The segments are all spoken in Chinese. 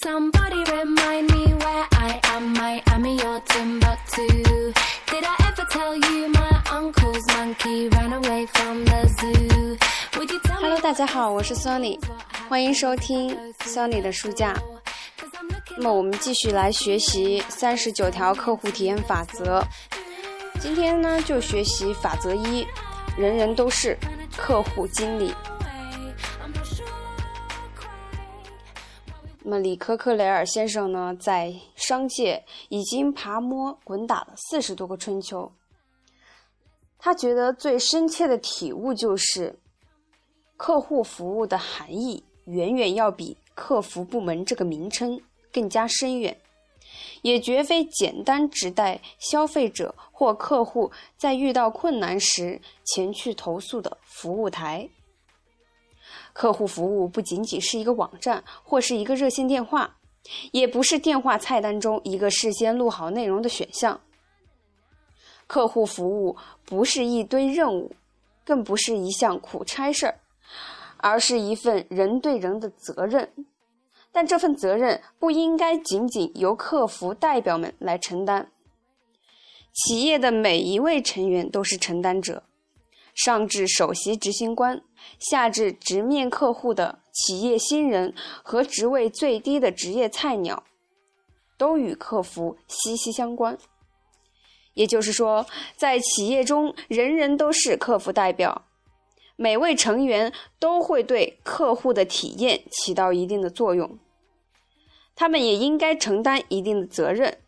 Somebody remind me where I am. Miami or Timbuktu. Did I ever tell you my uncle's monkey ran away from the zoo? Would you tell me? Hello，大家好，我是 Sony，欢迎收听 Sony 的书架。那么我们继续来学习三十九条客户体验法则。今天呢，就学习法则一：人人都是客户经理。那么，里科克雷尔先生呢，在商界已经爬摸滚打了四十多个春秋。他觉得最深切的体悟就是，客户服务的含义远远要比客服部门这个名称更加深远，也绝非简单指代消费者或客户在遇到困难时前去投诉的服务台。客户服务不仅仅是一个网站或是一个热线电话，也不是电话菜单中一个事先录好内容的选项。客户服务不是一堆任务，更不是一项苦差事儿，而是一份人对人的责任。但这份责任不应该仅仅由客服代表们来承担，企业的每一位成员都是承担者。上至首席执行官，下至直面客户的企业新人和职位最低的职业菜鸟，都与客服息息相关。也就是说，在企业中，人人都是客服代表，每位成员都会对客户的体验起到一定的作用，他们也应该承担一定的责任。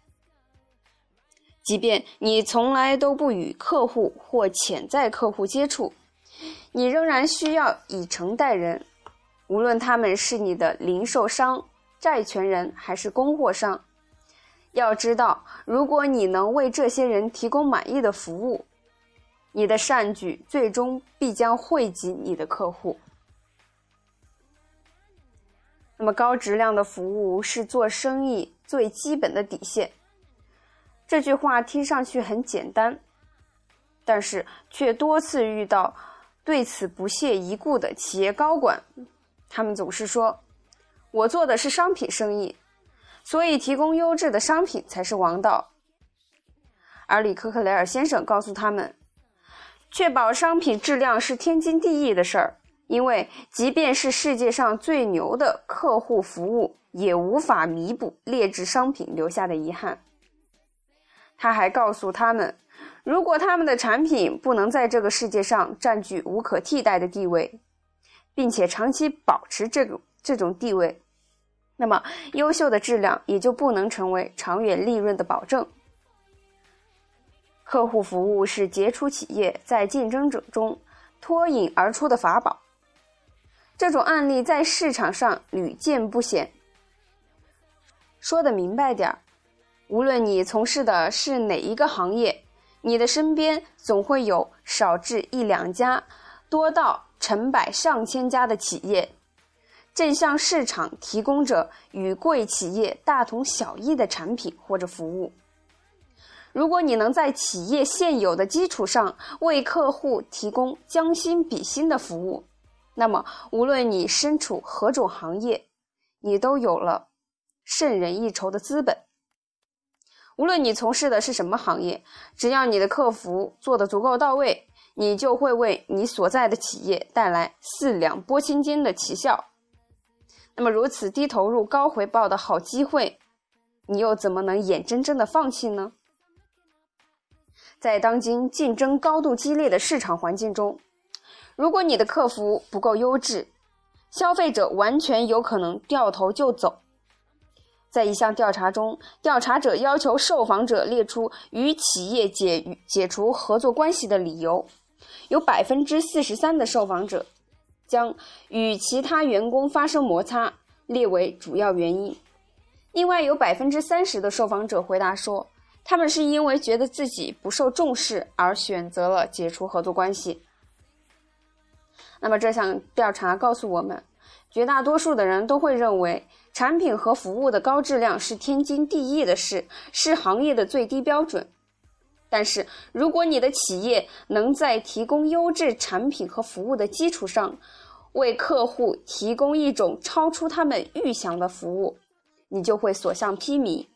即便你从来都不与客户或潜在客户接触，你仍然需要以诚待人，无论他们是你的零售商、债权人还是供货商。要知道，如果你能为这些人提供满意的服务，你的善举最终必将惠及你的客户。那么，高质量的服务是做生意最基本的底线。这句话听上去很简单，但是却多次遇到对此不屑一顾的企业高管。他们总是说：“我做的是商品生意，所以提供优质的商品才是王道。”而里克克雷尔先生告诉他们：“确保商品质量是天经地义的事儿，因为即便是世界上最牛的客户服务，也无法弥补劣质商品留下的遗憾。”他还告诉他们，如果他们的产品不能在这个世界上占据无可替代的地位，并且长期保持这个这种地位，那么优秀的质量也就不能成为长远利润的保证。客户服务是杰出企业在竞争者中脱颖而出的法宝，这种案例在市场上屡见不鲜。说的明白点儿。无论你从事的是哪一个行业，你的身边总会有少至一两家，多到成百上千家的企业，正向市场提供着与贵企业大同小异的产品或者服务。如果你能在企业现有的基础上为客户提供将心比心的服务，那么无论你身处何种行业，你都有了胜人一筹的资本。无论你从事的是什么行业，只要你的客服做得足够到位，你就会为你所在的企业带来四两拨千斤的奇效。那么，如此低投入高回报的好机会，你又怎么能眼睁睁的放弃呢？在当今竞争高度激烈的市场环境中，如果你的客服不够优质，消费者完全有可能掉头就走。在一项调查中，调查者要求受访者列出与企业解解除合作关系的理由，有百分之四十三的受访者将与其他员工发生摩擦列为主要原因。另外，有百分之三十的受访者回答说，他们是因为觉得自己不受重视而选择了解除合作关系。那么，这项调查告诉我们，绝大多数的人都会认为。产品和服务的高质量是天经地义的事，是行业的最低标准。但是，如果你的企业能在提供优质产品和服务的基础上，为客户提供一种超出他们预想的服务，你就会所向披靡，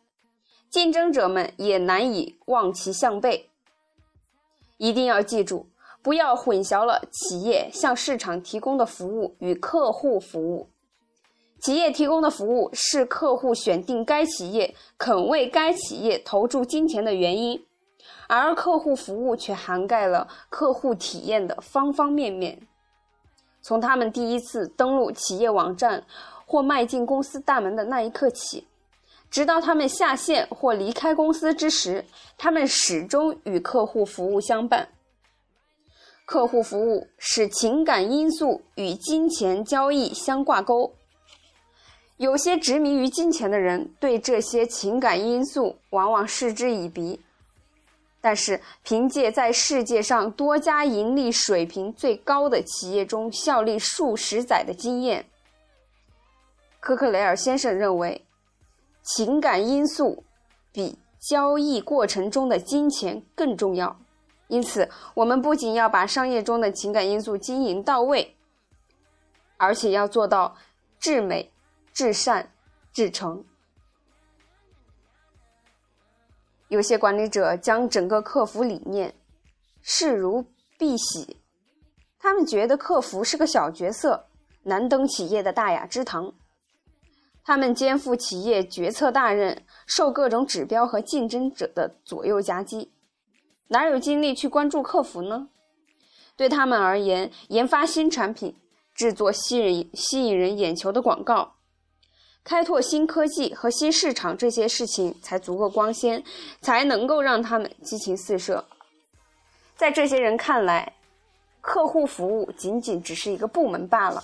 竞争者们也难以望其项背。一定要记住，不要混淆了企业向市场提供的服务与客户服务。企业提供的服务是客户选定该企业、肯为该企业投注金钱的原因，而客户服务却涵盖了客户体验的方方面面。从他们第一次登录企业网站或迈进公司大门的那一刻起，直到他们下线或离开公司之时，他们始终与客户服务相伴。客户服务使情感因素与金钱交易相挂钩。有些执迷于金钱的人对这些情感因素往往嗤之以鼻，但是凭借在世界上多家盈利水平最高的企业中效力数十载的经验，科克雷尔先生认为，情感因素比交易过程中的金钱更重要。因此，我们不仅要把商业中的情感因素经营到位，而且要做到至美。至善至诚。有些管理者将整个客服理念视如敝屣，他们觉得客服是个小角色，难登企业的大雅之堂。他们肩负企业决策大任，受各种指标和竞争者的左右夹击，哪有精力去关注客服呢？对他们而言，研发新产品、制作吸引吸引人眼球的广告。开拓新科技和新市场这些事情才足够光鲜，才能够让他们激情四射。在这些人看来，客户服务仅仅只是一个部门罢了。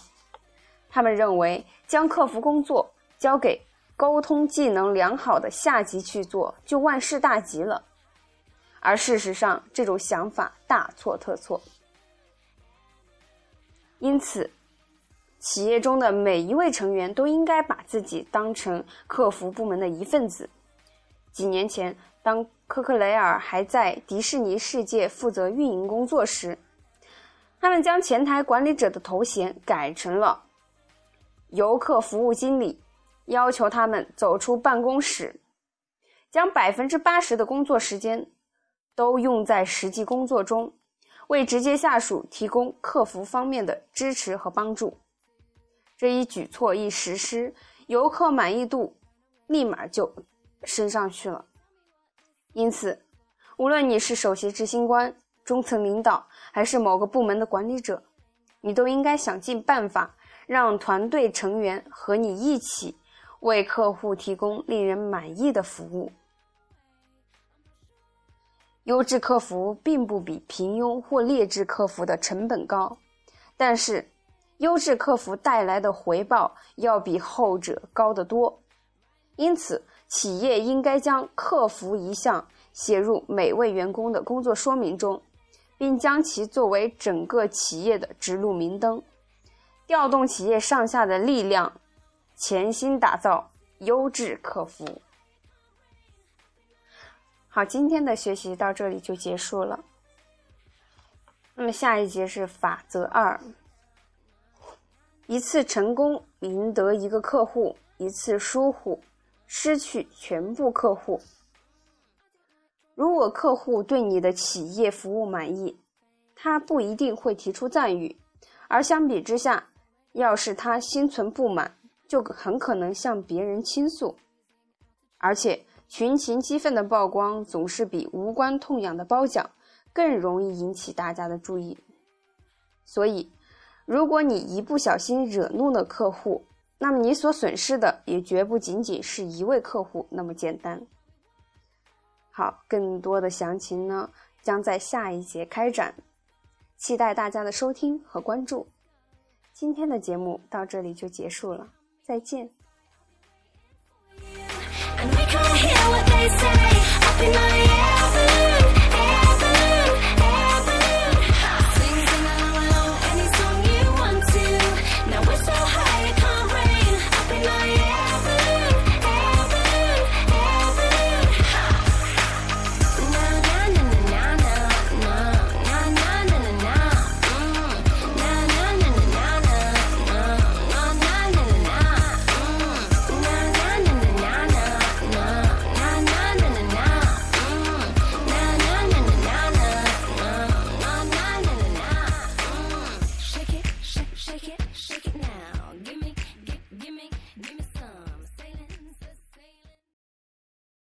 他们认为，将客服工作交给沟通技能良好的下级去做，就万事大吉了。而事实上，这种想法大错特错。因此。企业中的每一位成员都应该把自己当成客服部门的一份子。几年前，当科克雷尔还在迪士尼世界负责运营工作时，他们将前台管理者的头衔改成了游客服务经理，要求他们走出办公室，将百分之八十的工作时间都用在实际工作中，为直接下属提供客服方面的支持和帮助。这一举措一实施，游客满意度立马就升上去了。因此，无论你是首席执行官、中层领导，还是某个部门的管理者，你都应该想尽办法让团队成员和你一起为客户提供令人满意的服务。优质客服并不比平庸或劣质客服的成本高，但是。优质客服带来的回报要比后者高得多，因此企业应该将客服一项写入每位员工的工作说明中，并将其作为整个企业的指路明灯，调动企业上下的力量，潜心打造优质客服。好，今天的学习到这里就结束了。那么下一节是法则二。一次成功赢得一个客户，一次疏忽失去全部客户。如果客户对你的企业服务满意，他不一定会提出赞誉；而相比之下，要是他心存不满，就很可能向别人倾诉。而且，群情激愤的曝光总是比无关痛痒的褒奖更容易引起大家的注意。所以。如果你一不小心惹怒了客户，那么你所损失的也绝不仅仅是一位客户那么简单。好，更多的详情呢将在下一节开展，期待大家的收听和关注。今天的节目到这里就结束了，再见。And we can't hear what they say up in my